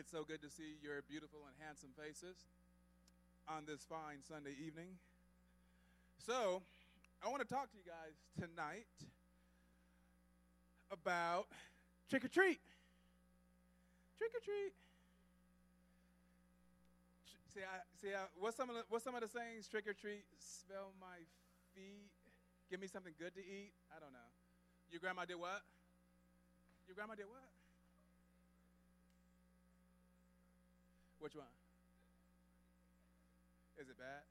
It's so good to see your beautiful and handsome faces on this fine Sunday evening. So, I want to talk to you guys tonight about trick or treat. Trick or treat. See, I, see, I, what's some of the, what's some of the sayings? Trick or treat, smell my feet, give me something good to eat. I don't know. Your grandma did what? Your grandma did what? Which one? Is it bad?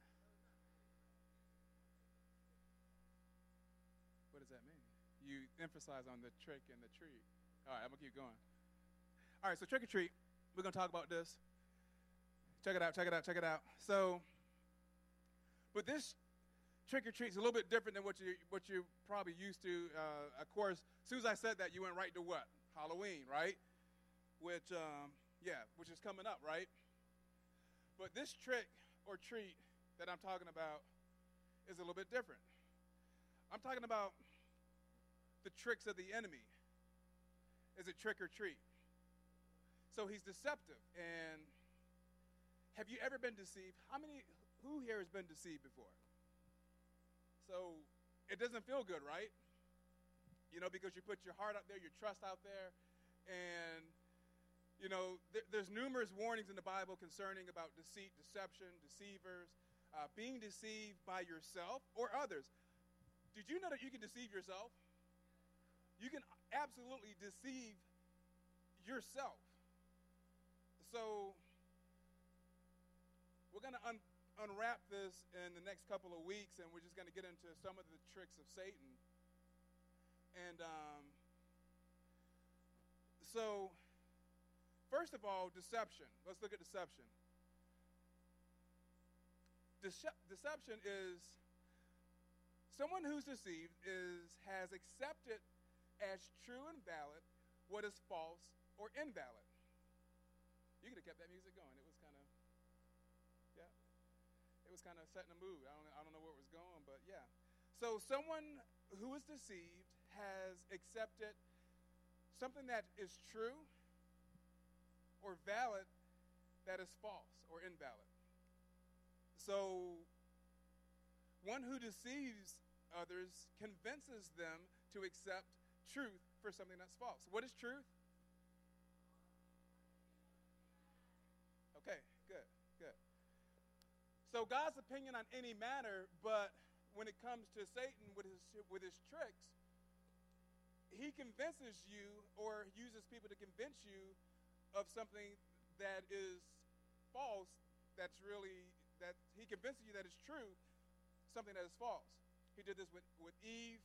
What does that mean? You emphasize on the trick and the treat. All right, I'm gonna keep going. All right, so trick or treat. We're gonna talk about this. Check it out, check it out, check it out. So, but this trick or treat is a little bit different than what you what you're probably used to. Uh, of course, as soon as I said that, you went right to what? Halloween, right? Which, um, yeah, which is coming up, right? But this trick or treat that I'm talking about is a little bit different. I'm talking about the tricks of the enemy. Is it trick or treat? So he's deceptive. And have you ever been deceived? How many, who here has been deceived before? So it doesn't feel good, right? You know, because you put your heart out there, your trust out there, and you know, th- there's numerous warnings in the Bible concerning about deceit, deception, deceivers, uh, being deceived by yourself or others. Did you know that you can deceive yourself? You can absolutely deceive yourself. So, we're going to un- unwrap this in the next couple of weeks, and we're just going to get into some of the tricks of Satan. And um, so, First of all, deception. Let's look at deception. Dece- deception is someone who's deceived is has accepted as true and valid what is false or invalid. You could have kept that music going. It was kind of, yeah, it was kind of setting a mood. I don't, I don't know where it was going, but yeah. So someone who is deceived has accepted something that is true or valid that is false or invalid. So, one who deceives others convinces them to accept truth for something that's false. What is truth? Okay, good, good. So, God's opinion on any matter, but when it comes to Satan with his, with his tricks, he convinces you or uses people to convince you of something that is false that's really that he convinces you that it's true something that is false. He did this with, with eve.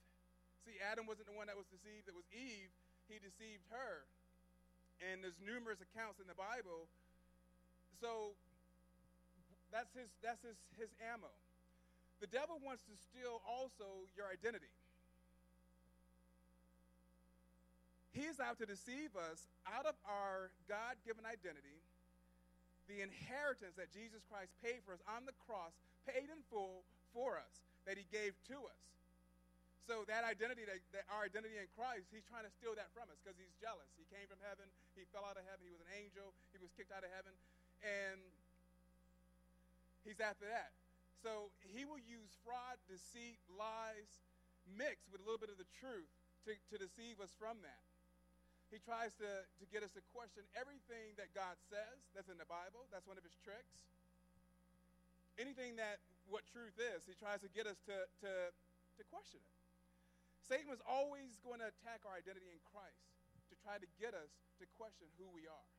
See adam wasn't the one that was deceived. It was eve. He deceived her. And there's numerous accounts in the bible. So that's his that's his his ammo. The devil wants to steal also your identity He's out to deceive us out of our God given identity, the inheritance that Jesus Christ paid for us on the cross, paid in full for us, that He gave to us. So that identity, that, that our identity in Christ, He's trying to steal that from us because He's jealous. He came from heaven, He fell out of heaven, He was an angel, He was kicked out of heaven, and He's after that. So He will use fraud, deceit, lies, mixed with a little bit of the truth to, to deceive us from that. He tries to, to get us to question everything that God says that's in the Bible. That's one of his tricks. Anything that what truth is, he tries to get us to, to, to question it. Satan was always going to attack our identity in Christ to try to get us to question who we are.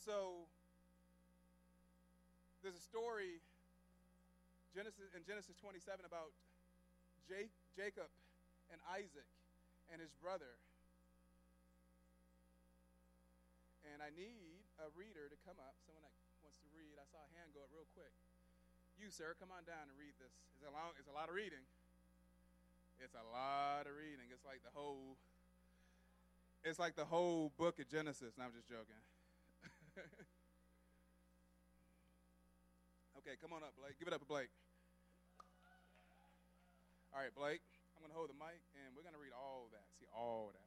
So there's a story Genesis in Genesis 27 about Jacob and Isaac and his brother and I need a reader to come up, someone that wants to read. I saw a hand go up real quick. You, sir, come on down and read this. It's a, long, it's a lot of reading. It's a lot of reading. It's like the whole. It's like the whole book of Genesis. And I'm just joking. okay, come on up, Blake. Give it up to Blake. All right, Blake. I'm going to hold the mic, and we're going to read all that. See all that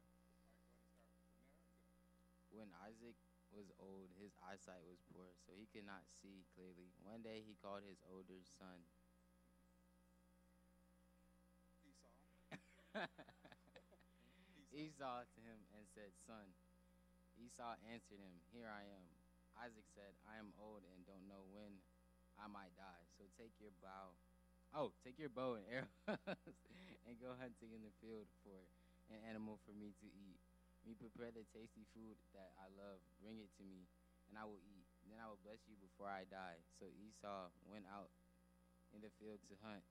when Isaac was old, his eyesight was poor, so he could not see clearly. One day he called his older son. Esau. Esau to him and said, Son. Esau answered him, Here I am. Isaac said, I am old and don't know when I might die. So take your bow. Oh, take your bow and arrows and go hunting in the field for an animal for me to eat. Me prepare the tasty food that I love. Bring it to me, and I will eat. Then I will bless you before I die. So Esau went out in the field to hunt.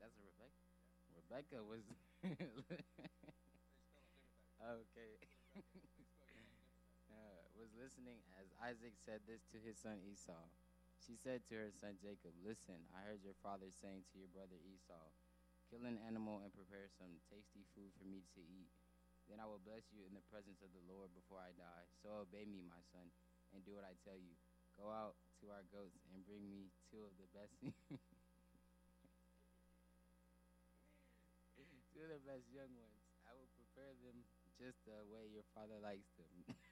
That's a Rebecca. Rebecca was okay. uh, was listening as Isaac said this to his son Esau. She said to her son Jacob, Listen, I heard your father saying to your brother Esau, Kill an animal and prepare some tasty food for me to eat. Then I will bless you in the presence of the Lord before I die. So obey me, my son, and do what I tell you. Go out to our goats and bring me two of the best. two of the best young ones. I will prepare them just the way your father likes them.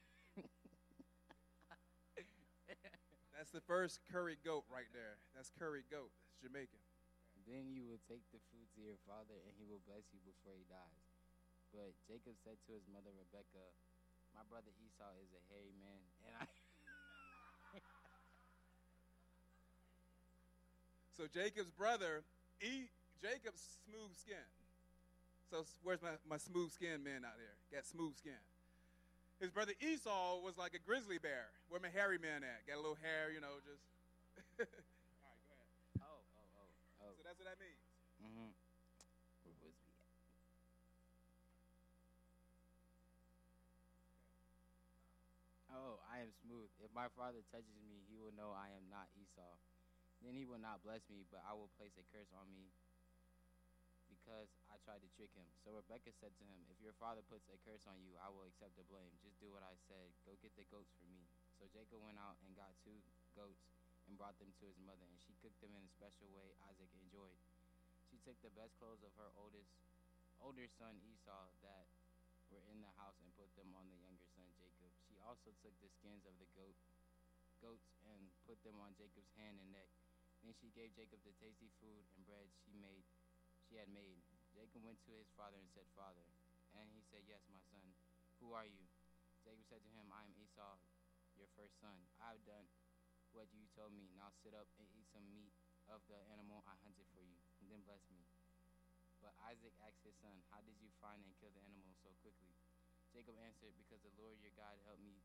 the first curry goat right there. That's curry goat. That's Jamaican. Then you will take the food to your father, and he will bless you before he dies. But Jacob said to his mother Rebekah, My brother Esau is a hairy man, and I. So Jacob's brother, e, Jacob's smooth skin. So where's my, my smooth skin man out there? Got smooth skin. His brother Esau was like a grizzly bear. Where my hairy man at? Got a little hair, you know, just. All right, go ahead. oh, oh, oh, oh. So that's what that means. Mm-hmm. Where was we at? Oh, I am smooth. If my father touches me, he will know I am not Esau. Then he will not bless me, but I will place a curse on me because tried to trick him. So Rebekah said to him, If your father puts a curse on you, I will accept the blame. Just do what I said. Go get the goats for me. So Jacob went out and got two goats and brought them to his mother, and she cooked them in a special way Isaac enjoyed. She took the best clothes of her oldest older son Esau that were in the house and put them on the younger son Jacob. She also took the skins of the goat goats and put them on Jacob's hand and neck. Then she gave Jacob the tasty food and bread she made she had made. Jacob went to his father and said, Father. And he said, Yes, my son. Who are you? Jacob said to him, I am Esau, your first son. I have done what you told me. Now sit up and eat some meat of the animal I hunted for you, and then bless me. But Isaac asked his son, How did you find and kill the animal so quickly? Jacob answered, Because the Lord your God helped me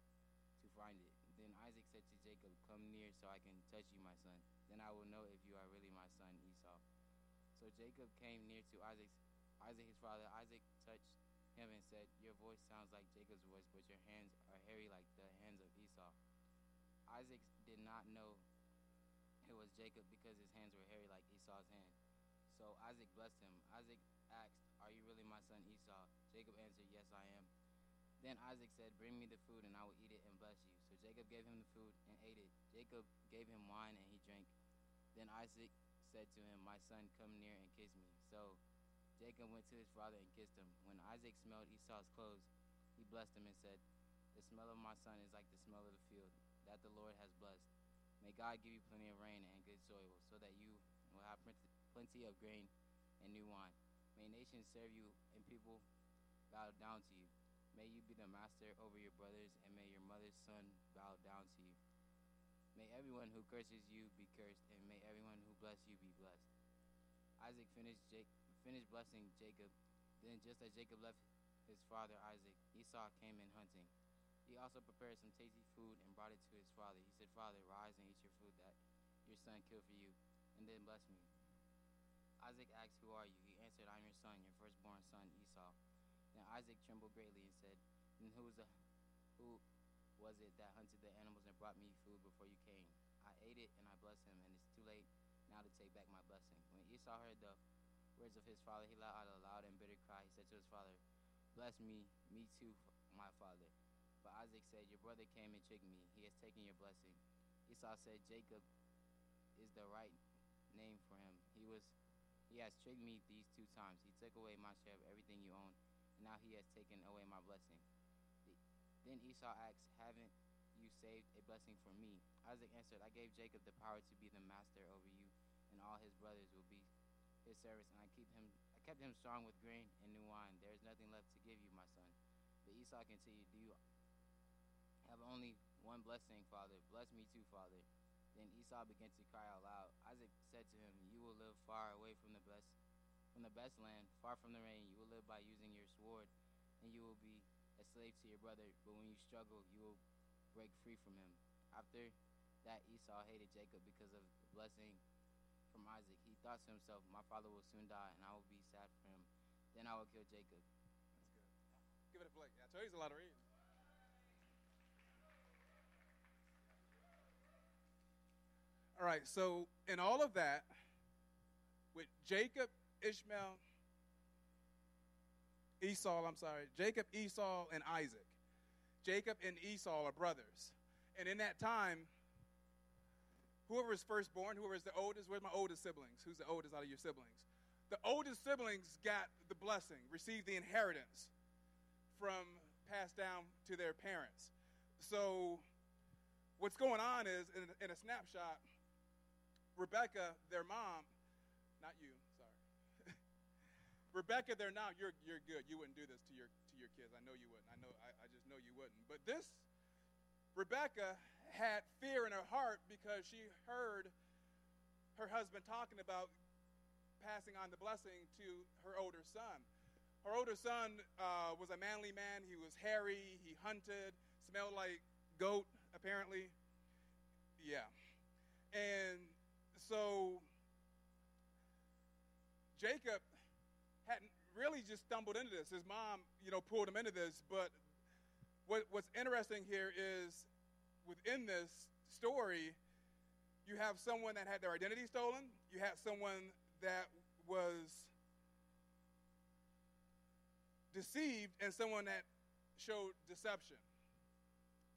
to find it. Then Isaac said to Jacob, Come near so I can touch you, my son. Then I will know if you are really my son Esau. So Jacob came near to Isaac's, Isaac his father. Isaac touched him and said, Your voice sounds like Jacob's voice, but your hands are hairy like the hands of Esau. Isaac did not know it was Jacob because his hands were hairy like Esau's hand. So Isaac blessed him. Isaac asked, Are you really my son Esau? Jacob answered, Yes, I am. Then Isaac said, Bring me the food, and I will eat it and bless you. So Jacob gave him the food and ate it. Jacob gave him wine, and he drank. Then Isaac said to him, My son, come near and kiss me. So Jacob went to his father and kissed him. When Isaac smelled Esau's clothes, he blessed him and said, The smell of my son is like the smell of the field that the Lord has blessed. May God give you plenty of rain and good soil, so that you will have plenty of grain and new wine. May nations serve you and people bow down to you. May you be the master over your brothers, and may your mother's son bow down to you. May everyone who curses you be cursed, and may everyone who blesses you be blessed. Isaac finished, Jake, finished blessing Jacob. Then, just as Jacob left his father Isaac, Esau came in hunting. He also prepared some tasty food and brought it to his father. He said, Father, rise and eat your food that your son killed for you, and then bless me. Isaac asked, Who are you? He answered, I'm your son, your firstborn son, Esau. Then Isaac trembled greatly and said, Then who is the, who was it that hunted the animals and brought me food before you came? I ate it and I blessed him, and it's too late now to take back my blessing. When Esau heard the words of his father, he let out a loud and bitter cry. He said to his father, Bless me, me too, my father. But Isaac said, Your brother came and tricked me. He has taken your blessing. Esau said, Jacob is the right name for him. He was He has tricked me these two times. He took away my share of everything you own, and now he has taken away my blessing. Then Esau asked, Haven't you saved a blessing for me? Isaac answered, I gave Jacob the power to be the master over you, and all his brothers will be his service, and I keep him I kept him strong with grain and new wine. There is nothing left to give you, my son. But Esau continued, Do you have only one blessing, father? Bless me too, father. Then Esau began to cry out loud. Isaac said to him, You will live far away from the best from the best land, far from the rain. You will live by using your sword, and you will be a slave to your brother, but when you struggle, you will break free from him. After that, Esau hated Jacob because of the blessing from Isaac. He thought to himself, My father will soon die, and I will be sad for him. Then I will kill Jacob. That's good. Give it a Blake. I told you it's a lot of reading. All right, so in all of that, with Jacob, Ishmael, Esau, I'm sorry, Jacob, Esau, and Isaac. Jacob and Esau are brothers. And in that time, whoever is firstborn, whoever is the oldest, where's my oldest siblings? Who's the oldest out of your siblings? The oldest siblings got the blessing, received the inheritance from passed down to their parents. So, what's going on is, in, in a snapshot, Rebecca, their mom, not you, sorry. Rebecca, there now, you're, you're good. You wouldn't do this to your, to your kids. I know you wouldn't. I know, I, I just know you wouldn't. But this, Rebecca had fear in her heart because she heard her husband talking about passing on the blessing to her older son. Her older son uh, was a manly man. He was hairy. He hunted, smelled like goat, apparently. Yeah. And so Jacob hadn't really just stumbled into this. His mom, you know, pulled him into this. But what, what's interesting here is within this story, you have someone that had their identity stolen. You had someone that was deceived, and someone that showed deception,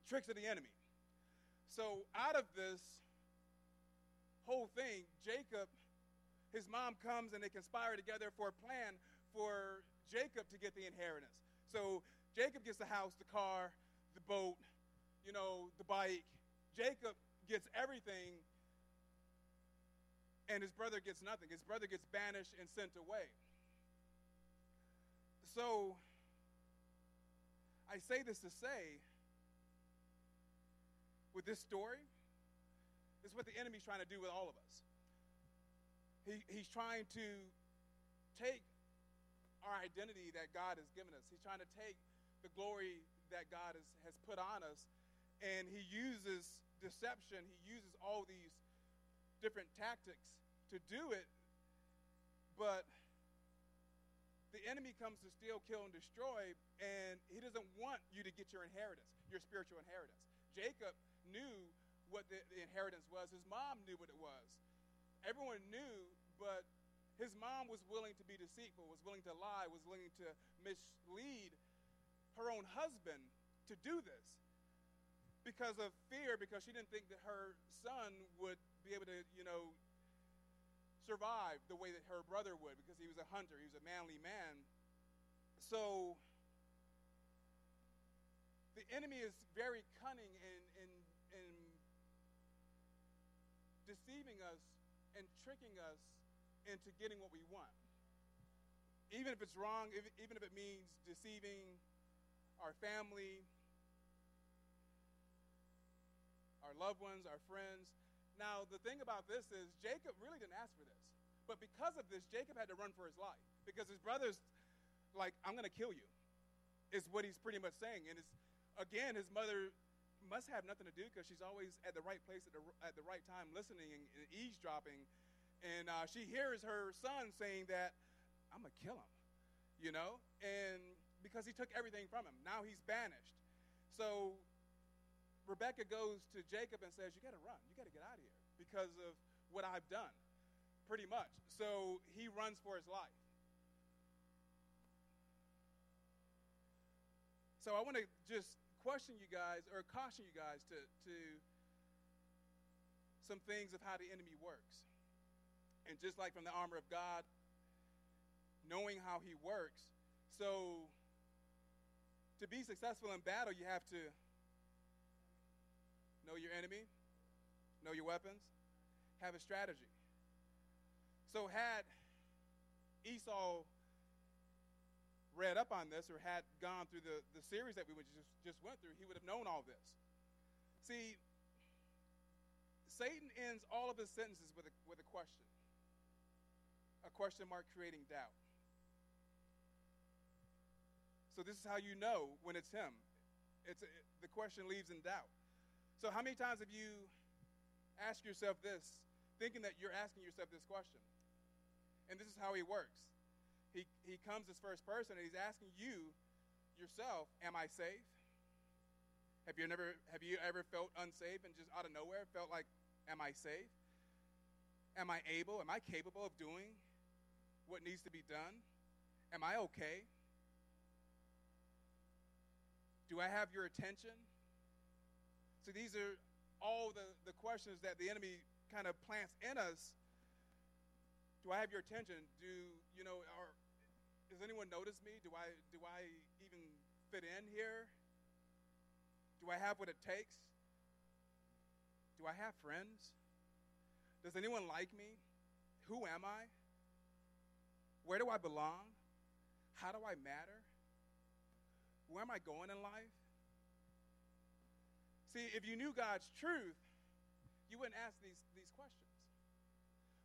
tricks of the enemy. So out of this whole thing, Jacob his mom comes and they conspire together for a plan for Jacob to get the inheritance. So Jacob gets the house, the car, the boat, you know, the bike. Jacob gets everything, and his brother gets nothing. His brother gets banished and sent away. So I say this to say, with this story, is what the enemy's trying to do with all of us. He, he's trying to take our identity that God has given us. He's trying to take the glory that God has, has put on us, and he uses deception. He uses all these different tactics to do it, but the enemy comes to steal, kill, and destroy, and he doesn't want you to get your inheritance, your spiritual inheritance. Jacob knew what the, the inheritance was, his mom knew what it was. Everyone knew, but his mom was willing to be deceitful, was willing to lie, was willing to mislead her own husband to do this because of fear, because she didn't think that her son would be able to, you know, survive the way that her brother would because he was a hunter, he was a manly man. So the enemy is very cunning in, in, in deceiving us and tricking us into getting what we want. Even if it's wrong, even if it means deceiving our family, our loved ones, our friends. Now, the thing about this is Jacob really didn't ask for this. But because of this, Jacob had to run for his life because his brother's like, I'm going to kill you, is what he's pretty much saying. And it's, again, his mother must have nothing to do because she's always at the right place at the, at the right time, listening and, and eavesdropping. And uh, she hears her son saying that, I'm going to kill him, you know? And because he took everything from him. Now he's banished. So Rebecca goes to Jacob and says, You got to run. You got to get out of here because of what I've done, pretty much. So he runs for his life. So I want to just question you guys or caution you guys to, to some things of how the enemy works. And just like from the armor of God, knowing how he works. So, to be successful in battle, you have to know your enemy, know your weapons, have a strategy. So, had Esau read up on this or had gone through the, the series that we just, just went through, he would have known all this. See, Satan ends all of his sentences with a, with a question a question mark creating doubt. So, this is how you know when it's him. It's a, the question leaves in doubt. So, how many times have you asked yourself this, thinking that you're asking yourself this question? And this is how he works. He, he comes as first person and he's asking you, yourself, Am I safe? Have you never have you ever felt unsafe and just out of nowhere felt like, Am I safe? Am I able? Am I capable of doing what needs to be done? Am I okay? Do I have your attention? So these are all the, the questions that the enemy kind of plants in us. Do I have your attention? Do you know, does anyone notice me? Do I do I even fit in here? Do I have what it takes? Do I have friends? Does anyone like me? Who am I? Where do I belong? How do I matter? Where am I going in life? See, if you knew God's truth, you wouldn't ask these, these questions.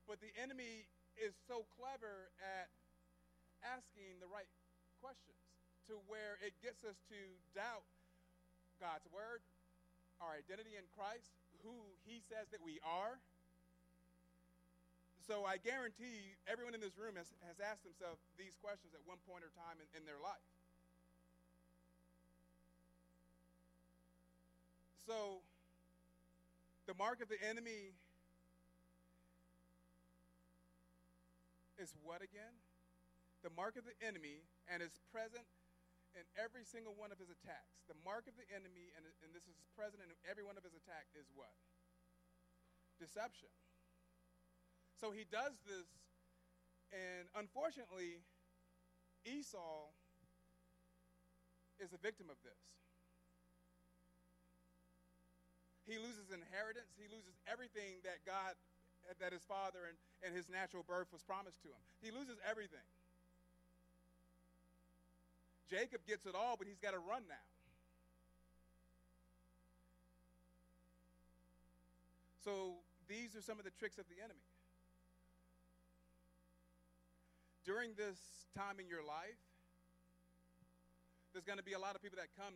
But the enemy is so clever at asking the right questions to where it gets us to doubt God's word, our identity in Christ, who he says that we are. So I guarantee everyone in this room has, has asked themselves these questions at one point or time in, in their life. So the mark of the enemy is what again? The mark of the enemy and is present in every single one of his attacks. The mark of the enemy, and, and this is present in every one of his attacks, is what? Deception. So he does this, and unfortunately, Esau is a victim of this. He loses inheritance, he loses everything that God, that his father and, and his natural birth was promised to him. He loses everything. Jacob gets it all, but he's got to run now. So these are some of the tricks of the enemy. During this time in your life, there's going to be a lot of people that come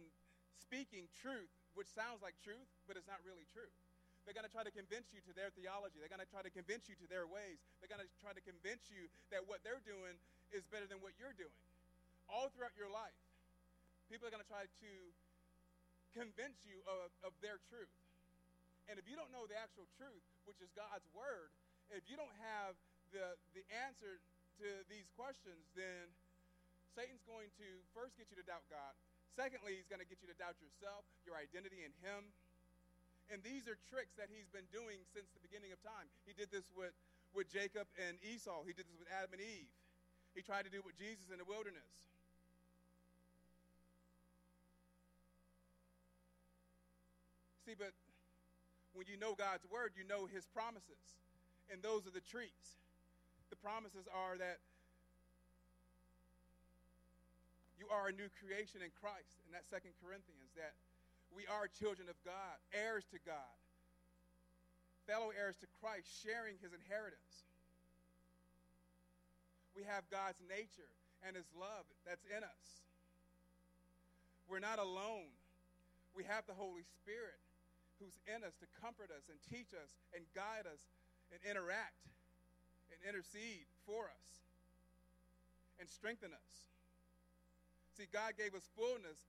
speaking truth, which sounds like truth, but it's not really true. They're going to try to convince you to their theology. They're going to try to convince you to their ways. They're going to try to convince you that what they're doing is better than what you're doing all throughout your life, people are going to try to convince you of, of their truth. And if you don't know the actual truth, which is God's word, if you don't have the, the answer to these questions, then Satan's going to first get you to doubt God. Secondly, he's going to get you to doubt yourself, your identity in him. And these are tricks that he's been doing since the beginning of time. He did this with, with Jacob and Esau, he did this with Adam and Eve. He tried to do it with Jesus in the wilderness. See, but when you know God's word, you know his promises. And those are the trees. The promises are that you are a new creation in Christ. And that's Second Corinthians, that we are children of God, heirs to God, fellow heirs to Christ, sharing his inheritance. We have God's nature and his love that's in us. We're not alone. We have the Holy Spirit who's in us to comfort us and teach us and guide us and interact and intercede for us and strengthen us. See, God gave us fullness,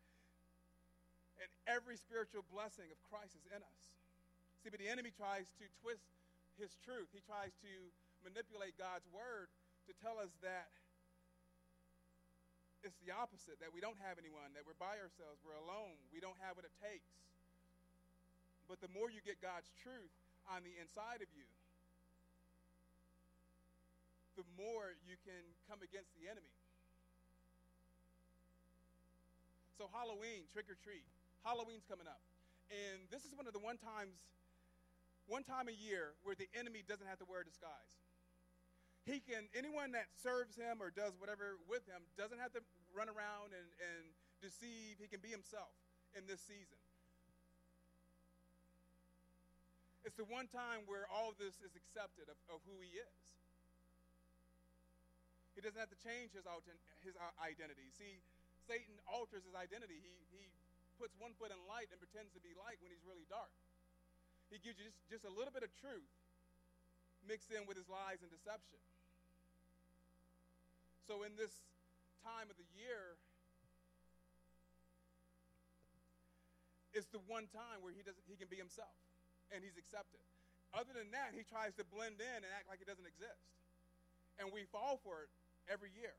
and every spiritual blessing of Christ is in us. See, but the enemy tries to twist his truth, he tries to manipulate God's word to tell us that it's the opposite that we don't have anyone, that we're by ourselves, we're alone, we don't have what it takes. But the more you get God's truth on the inside of you, the more you can come against the enemy. So, Halloween, trick or treat. Halloween's coming up. And this is one of the one times, one time a year where the enemy doesn't have to wear a disguise. He can, anyone that serves him or does whatever with him doesn't have to run around and, and deceive. He can be himself in this season. It's the one time where all of this is accepted of, of who he is. He doesn't have to change his, his uh, identity. See, Satan alters his identity. He, he puts one foot in light and pretends to be light when he's really dark. He gives you just, just a little bit of truth mixed in with his lies and deception. So, in this time of the year, it's the one time where he, does, he can be himself and he's accepted. Other than that, he tries to blend in and act like it doesn't exist. And we fall for it every year.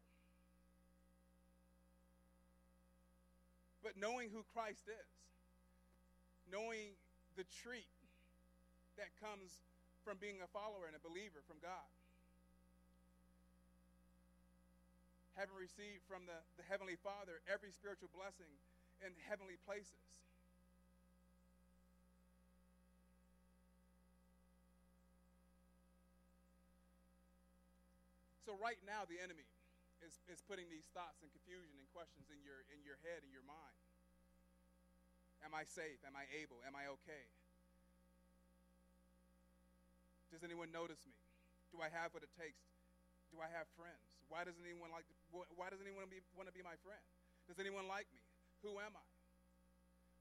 But knowing who Christ is, knowing the treat that comes from being a follower and a believer from God, having received from the, the Heavenly Father every spiritual blessing in heavenly places. So right now, the enemy is, is putting these thoughts and confusion and questions in your, in your head, in your mind. Am I safe? Am I able? Am I okay? Does anyone notice me? Do I have what it takes? Do I have friends? Why doesn't anyone like? Why doesn't anyone be, want to be my friend? Does anyone like me? Who am I?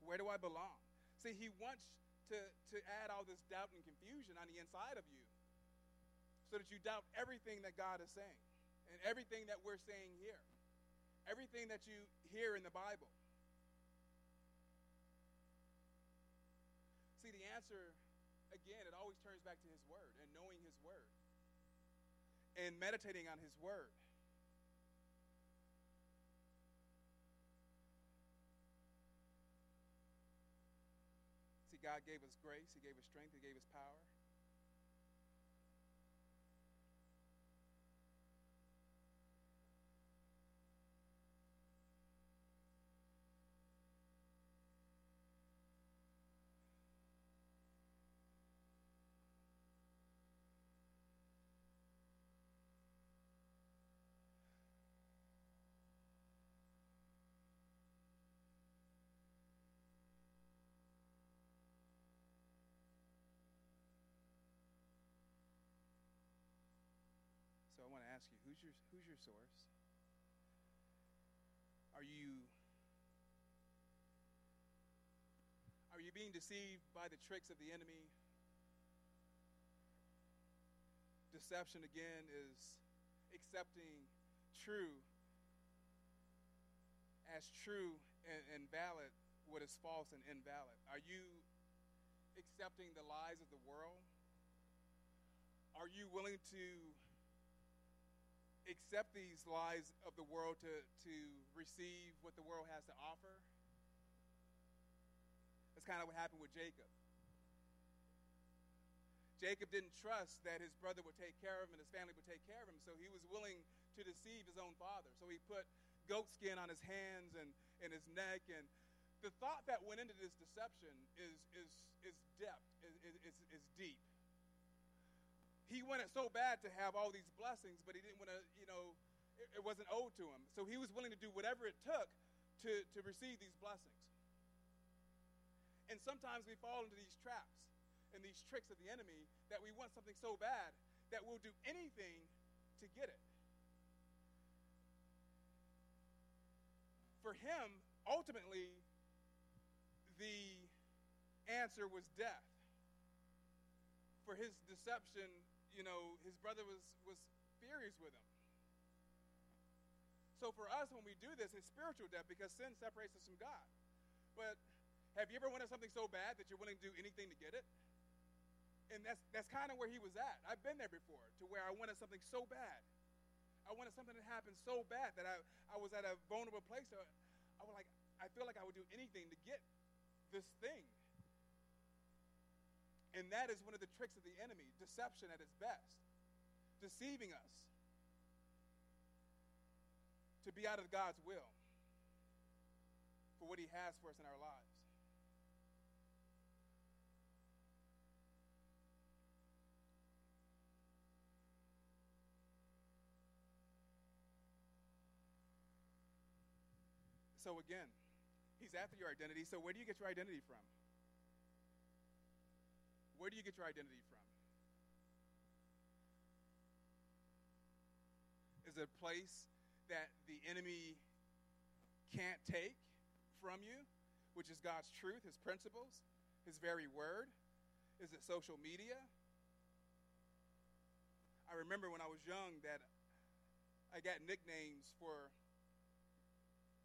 Where do I belong? See, he wants to, to add all this doubt and confusion on the inside of you so that you doubt everything that God is saying and everything that we're saying here, everything that you hear in the Bible. See, the answer, again, it always turns back to His Word and knowing His Word and meditating on His Word. See, God gave us grace, He gave us strength, He gave us power. Ask you, who's your, who's your source? Are you are you being deceived by the tricks of the enemy? Deception again is accepting true as true and, and valid what is false and invalid. Are you accepting the lies of the world? Are you willing to accept these lies of the world to, to receive what the world has to offer. That's kind of what happened with Jacob. Jacob didn't trust that his brother would take care of him and his family would take care of him, so he was willing to deceive his own father. So he put goat skin on his hands and, and his neck. And the thought that went into this deception is, is, is depth, is, is, is deep he wanted so bad to have all these blessings, but he didn't want to, you know, it, it, wasn't owed to him. So he was willing to do whatever it took to, to receive these blessings. And sometimes we fall into these traps and these tricks of the enemy that we want something so bad that we'll do anything to get it. For him, ultimately, the answer was death. For his deception you know, his brother was, was furious with him. So for us, when we do this, it's spiritual death because sin separates us from God. But have you ever wanted something so bad that you're willing to do anything to get it? And that's, that's kind of where he was at. I've been there before, to where I wanted something so bad. I wanted something to happen so bad that I, I was at a vulnerable place. So I was like, I feel like I would do anything to get this thing. And that is one of the tricks of the enemy deception at its best, deceiving us to be out of God's will for what He has for us in our lives. So again, he's after your identity. So where do you get your identity from? Where do you get your identity from? Is it a place that the enemy can't take from you, which is God's truth, his principles, his very word? Is it social media? I remember when I was young that I got nicknames for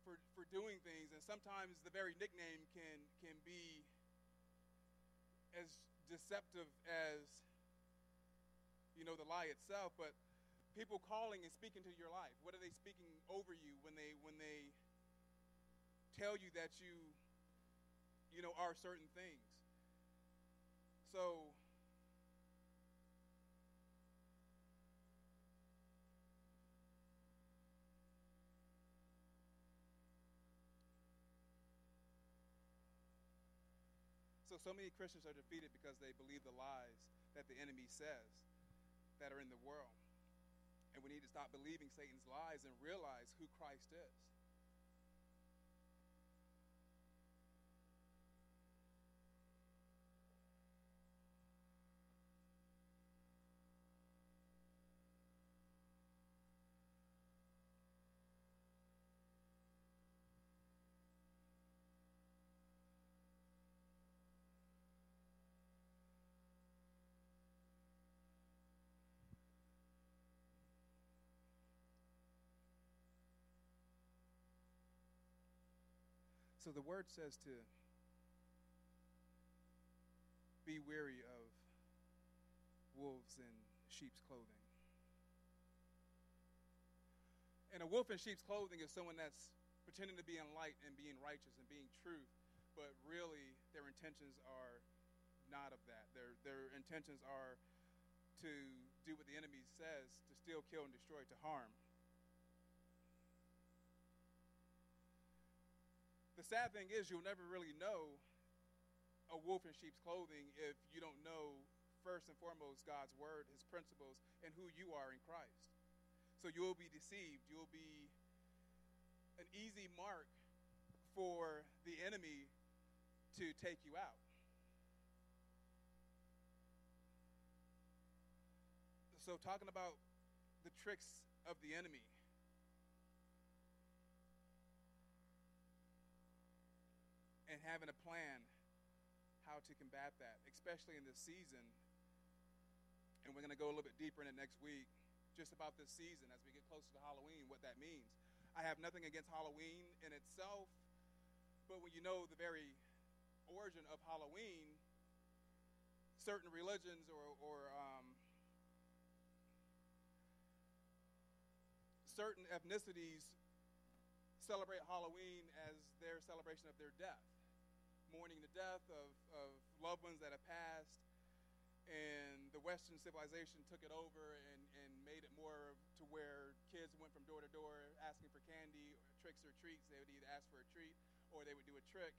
for, for doing things, and sometimes the very nickname can can be as deceptive as you know the lie itself. But people calling and speaking to your life, what are they speaking over you when they when they tell you that you you know are certain things? So So, many Christians are defeated because they believe the lies that the enemy says that are in the world. And we need to stop believing Satan's lies and realize who Christ is. So the word says to be weary of wolves in sheep's clothing. And a wolf in sheep's clothing is someone that's pretending to be in light and being righteous and being truth, but really their intentions are not of that. Their, their intentions are to do what the enemy says to steal, kill, and destroy, to harm. The sad thing is, you'll never really know a wolf in sheep's clothing if you don't know, first and foremost, God's word, his principles, and who you are in Christ. So you'll be deceived. You'll be an easy mark for the enemy to take you out. So, talking about the tricks of the enemy. And having a plan how to combat that, especially in this season. And we're going to go a little bit deeper in it next week, just about this season as we get closer to Halloween, what that means. I have nothing against Halloween in itself, but when you know the very origin of Halloween, certain religions or, or um, certain ethnicities celebrate Halloween as their celebration of their death mourning the death of, of loved ones that have passed. And the Western civilization took it over and, and made it more to where kids went from door to door asking for candy, or tricks or treats. They would either ask for a treat or they would do a trick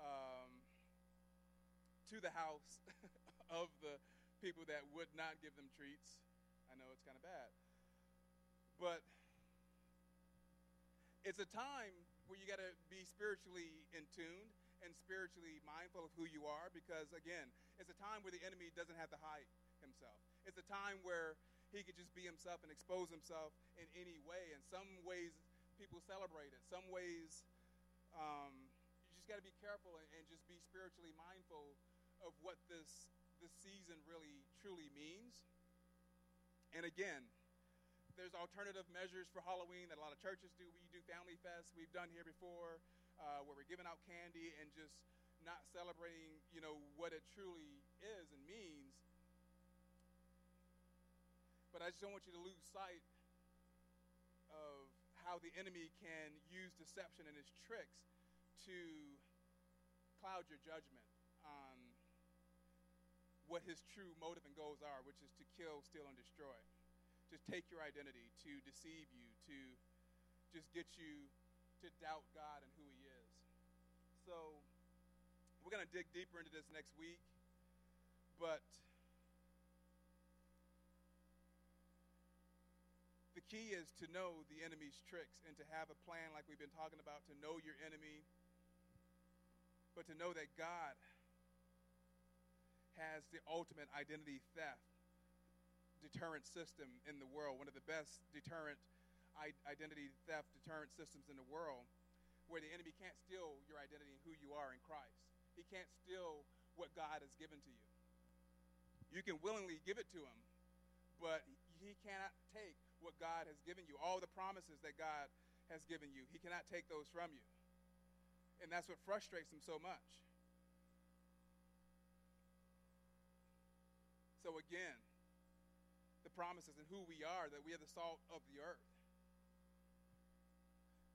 um, to the house of the people that would not give them treats. I know it's kind of bad. But it's a time where you got to be spiritually in tune and spiritually mindful of who you are because, again, it's a time where the enemy doesn't have to hide himself. It's a time where he could just be himself and expose himself in any way. In some ways, people celebrate it. Some ways, um, you just got to be careful and, and just be spiritually mindful of what this this season really truly means. And again, there's alternative measures for Halloween that a lot of churches do. We do Family Fest. We've done here before uh, where we're giving out candy and just not celebrating, you know, what it truly is and means. But I just don't want you to lose sight of how the enemy can use deception and his tricks to cloud your judgment on what his true motive and goals are, which is to kill, steal, and destroy. To take your identity, to deceive you, to just get you to doubt God and who He. So we're going to dig deeper into this next week, but the key is to know the enemy's tricks and to have a plan like we've been talking about to know your enemy, but to know that God has the ultimate identity theft deterrent system in the world, one of the best deterrent identity theft deterrent systems in the world, where the enemy can't steal your identity and who you are in Christ. He can't steal what God has given to you. You can willingly give it to him, but he cannot take what God has given you, all the promises that God has given you. He cannot take those from you. And that's what frustrates him so much. So, again, the promises and who we are, that we are the salt of the earth,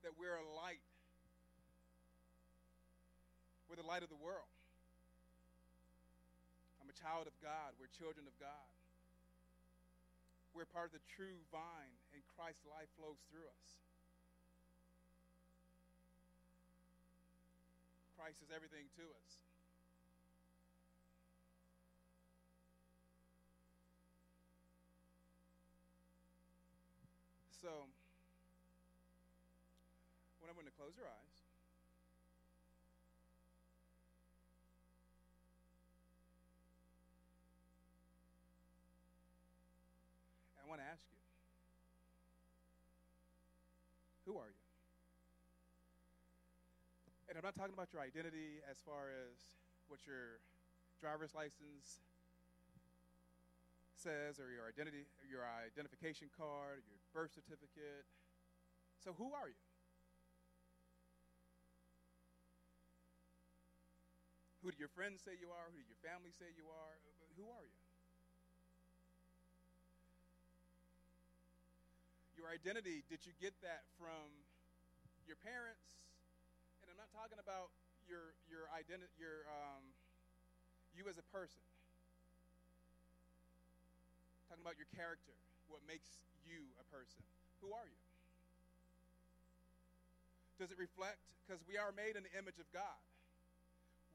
that we're a light. We're the light of the world. I'm a child of God. We're children of God. We're part of the true vine, and Christ's life flows through us. Christ is everything to us. So, when I'm going to close your eyes, I want to ask you, who are you? And I'm not talking about your identity as far as what your driver's license says or your identity, your identification card, your birth certificate. So who are you? Who do your friends say you are? Who do your family say you are? Who are you? Your identity, did you get that from your parents? And I'm not talking about your your identity your um, you as a person talking about your character, what makes you a person. Who are you? Does it reflect? Because we are made in the image of God.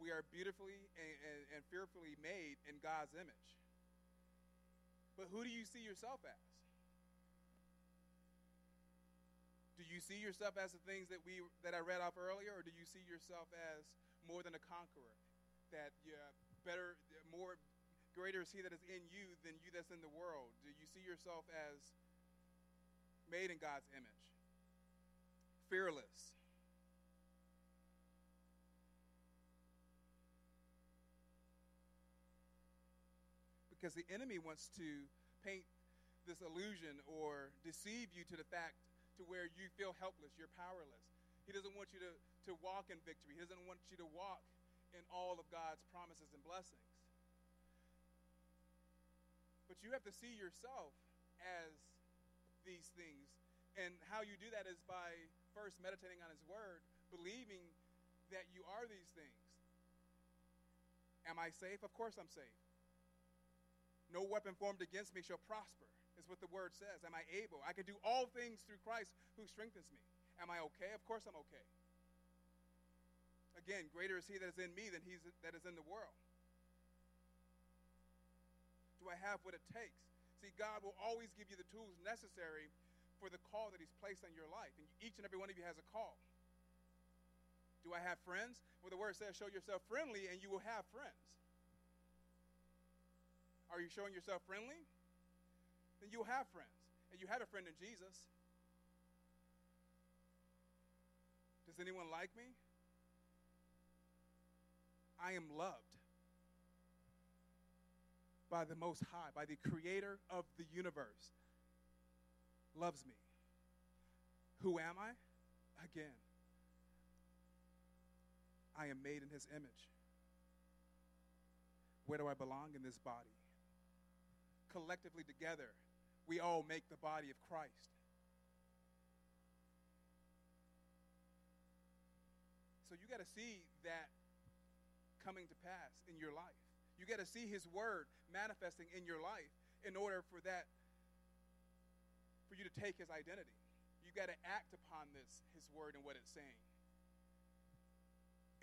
We are beautifully and, and, and fearfully made in God's image. But who do you see yourself as? Do you see yourself as the things that we that I read off earlier, or do you see yourself as more than a conqueror? That you're better, more greater is he that is in you than you that's in the world. Do you see yourself as made in God's image? Fearless. Because the enemy wants to paint this illusion or deceive you to the fact to where you feel helpless, you're powerless. He doesn't want you to, to walk in victory. He doesn't want you to walk in all of God's promises and blessings. But you have to see yourself as these things. And how you do that is by first meditating on His Word, believing that you are these things. Am I safe? Of course I'm safe. No weapon formed against me shall prosper, is what the Word says. Am I able? I can do all things through Christ who strengthens me. Am I okay? Of course I'm okay. Again, greater is He that is in me than He that is in the world. Do I have what it takes? See, God will always give you the tools necessary for the call that He's placed on your life. And each and every one of you has a call. Do I have friends? Well, the word says, show yourself friendly and you will have friends. Are you showing yourself friendly? Then you'll have friends. And you had a friend in Jesus. Does anyone like me? I am loved by the Most High, by the Creator of the universe, loves me. Who am I? Again, I am made in His image. Where do I belong in this body? Collectively together, we all make the body of Christ. So you got to see that coming to pass in your life. You got to see his word manifesting in your life in order for that for you to take his identity. You got to act upon this, his word and what it's saying,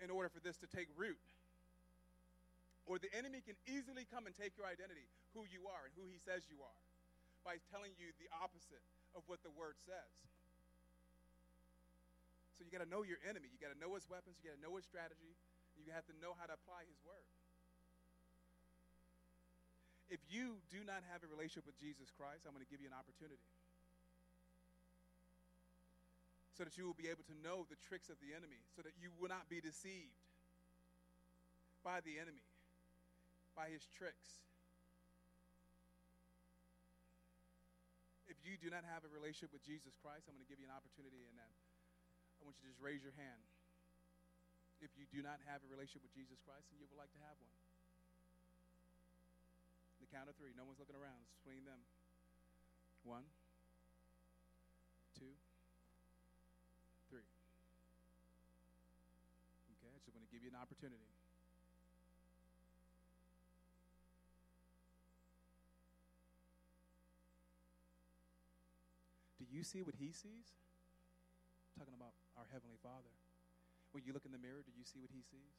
in order for this to take root. Or the enemy can easily come and take your identity, who you are and who he says you are, by telling you the opposite of what the word says. So you got to know your enemy. You got to know his weapons. You got to know his strategy. You have to know how to apply his word. If you do not have a relationship with Jesus Christ, I'm going to give you an opportunity. So that you will be able to know the tricks of the enemy, so that you will not be deceived by the enemy by his tricks. You do not have a relationship with Jesus Christ, I'm going to give you an opportunity in that. I want you to just raise your hand. If you do not have a relationship with Jesus Christ and you would like to have one. The count of three. No one's looking around. It's between them. One, two, three. Okay, I just want to give you an opportunity. Do you see what he sees? I'm talking about our Heavenly Father. When you look in the mirror, do you see what he sees?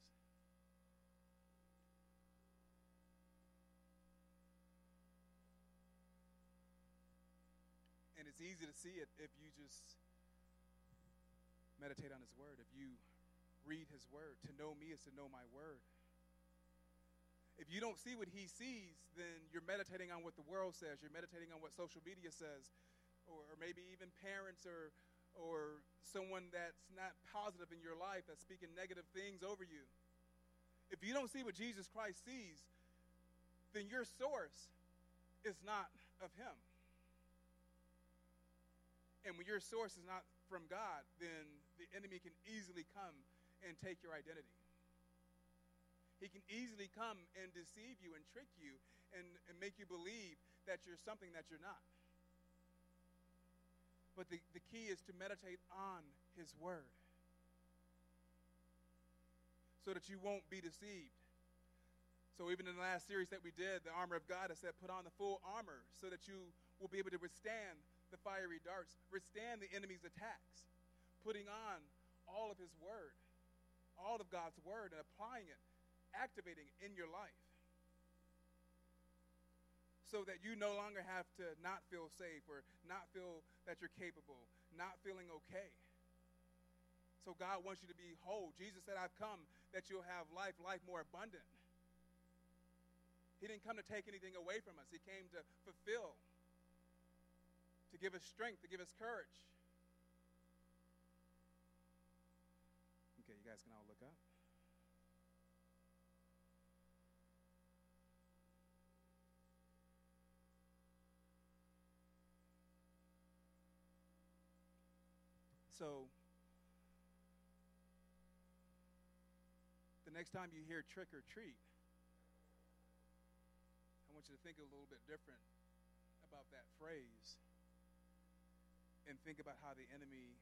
And it's easy to see it if you just meditate on his word. If you read his word, to know me is to know my word. If you don't see what he sees, then you're meditating on what the world says. You're meditating on what social media says or, or maybe even parents or, or someone that's not positive in your life that's speaking negative things over you. If you don't see what Jesus Christ sees, then your source is not of Him. And when your source is not from God, then the enemy can easily come and take your identity. He can easily come and deceive you and trick you and, and make you believe that you're something that you're not. But the, the key is to meditate on His Word. So that you won't be deceived. So, even in the last series that we did, the armor of God, I said, put on the full armor so that you will be able to withstand the fiery darts, withstand the enemy's attacks, putting on all of His Word, all of God's Word, and applying it, activating it in your life so that you no longer have to not feel safe or not feel that you're capable, not feeling okay. So God wants you to be whole. Jesus said, I've come that you'll have life, life more abundant. He didn't come to take anything away from us, He came to fulfill, to give us strength, to give us courage. Okay, you guys can all look up. So, the next time you hear trick or treat, I want you to think a little bit different about that phrase and think about how the enemy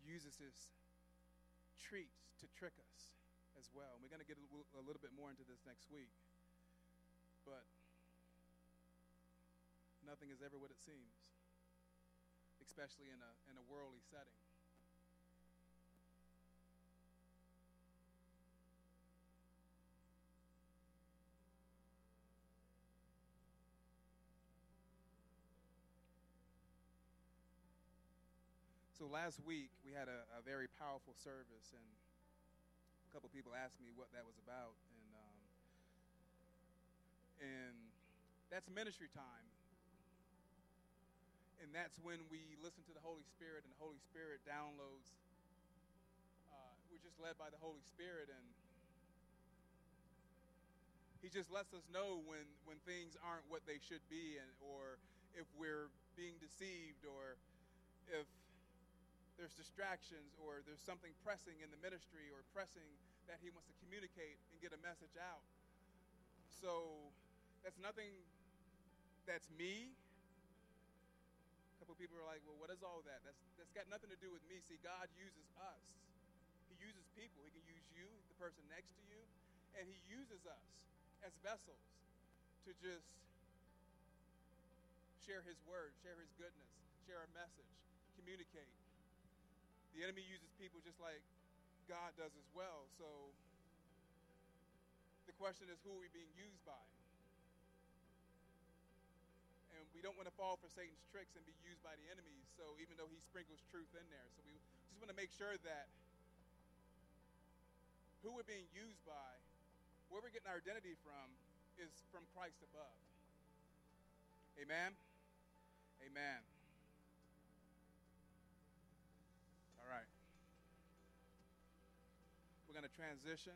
uses his treats to trick us as well. And we're going to get a little, a little bit more into this next week. But nothing is ever what it seems especially in a, in a worldly setting. So last week we had a, a, very powerful service, and a couple people asked me what that was about, and um, and that's ministry time and that's when we listen to the Holy Spirit, and the Holy Spirit downloads. Uh, we're just led by the Holy Spirit, and He just lets us know when, when things aren't what they should be, and or if we're being deceived, or if there's distractions, or there's something pressing in the ministry, or pressing that He wants to communicate and get a message out. So that's nothing that's me people are like, well, what is all that? That's, that's got nothing to do with me. See, God uses us. He uses people. He can use you, the person next to you, and He uses us as vessels to just share His word, share His goodness, share a message, communicate. The enemy uses people just like God does as well. So the question is, who are we being used by? We don't want to fall for Satan's tricks and be used by the enemy. So even though he sprinkles truth in there, so we just want to make sure that who we're being used by, where we're getting our identity from, is from Christ above. Amen. Amen. All right. We're going to transition.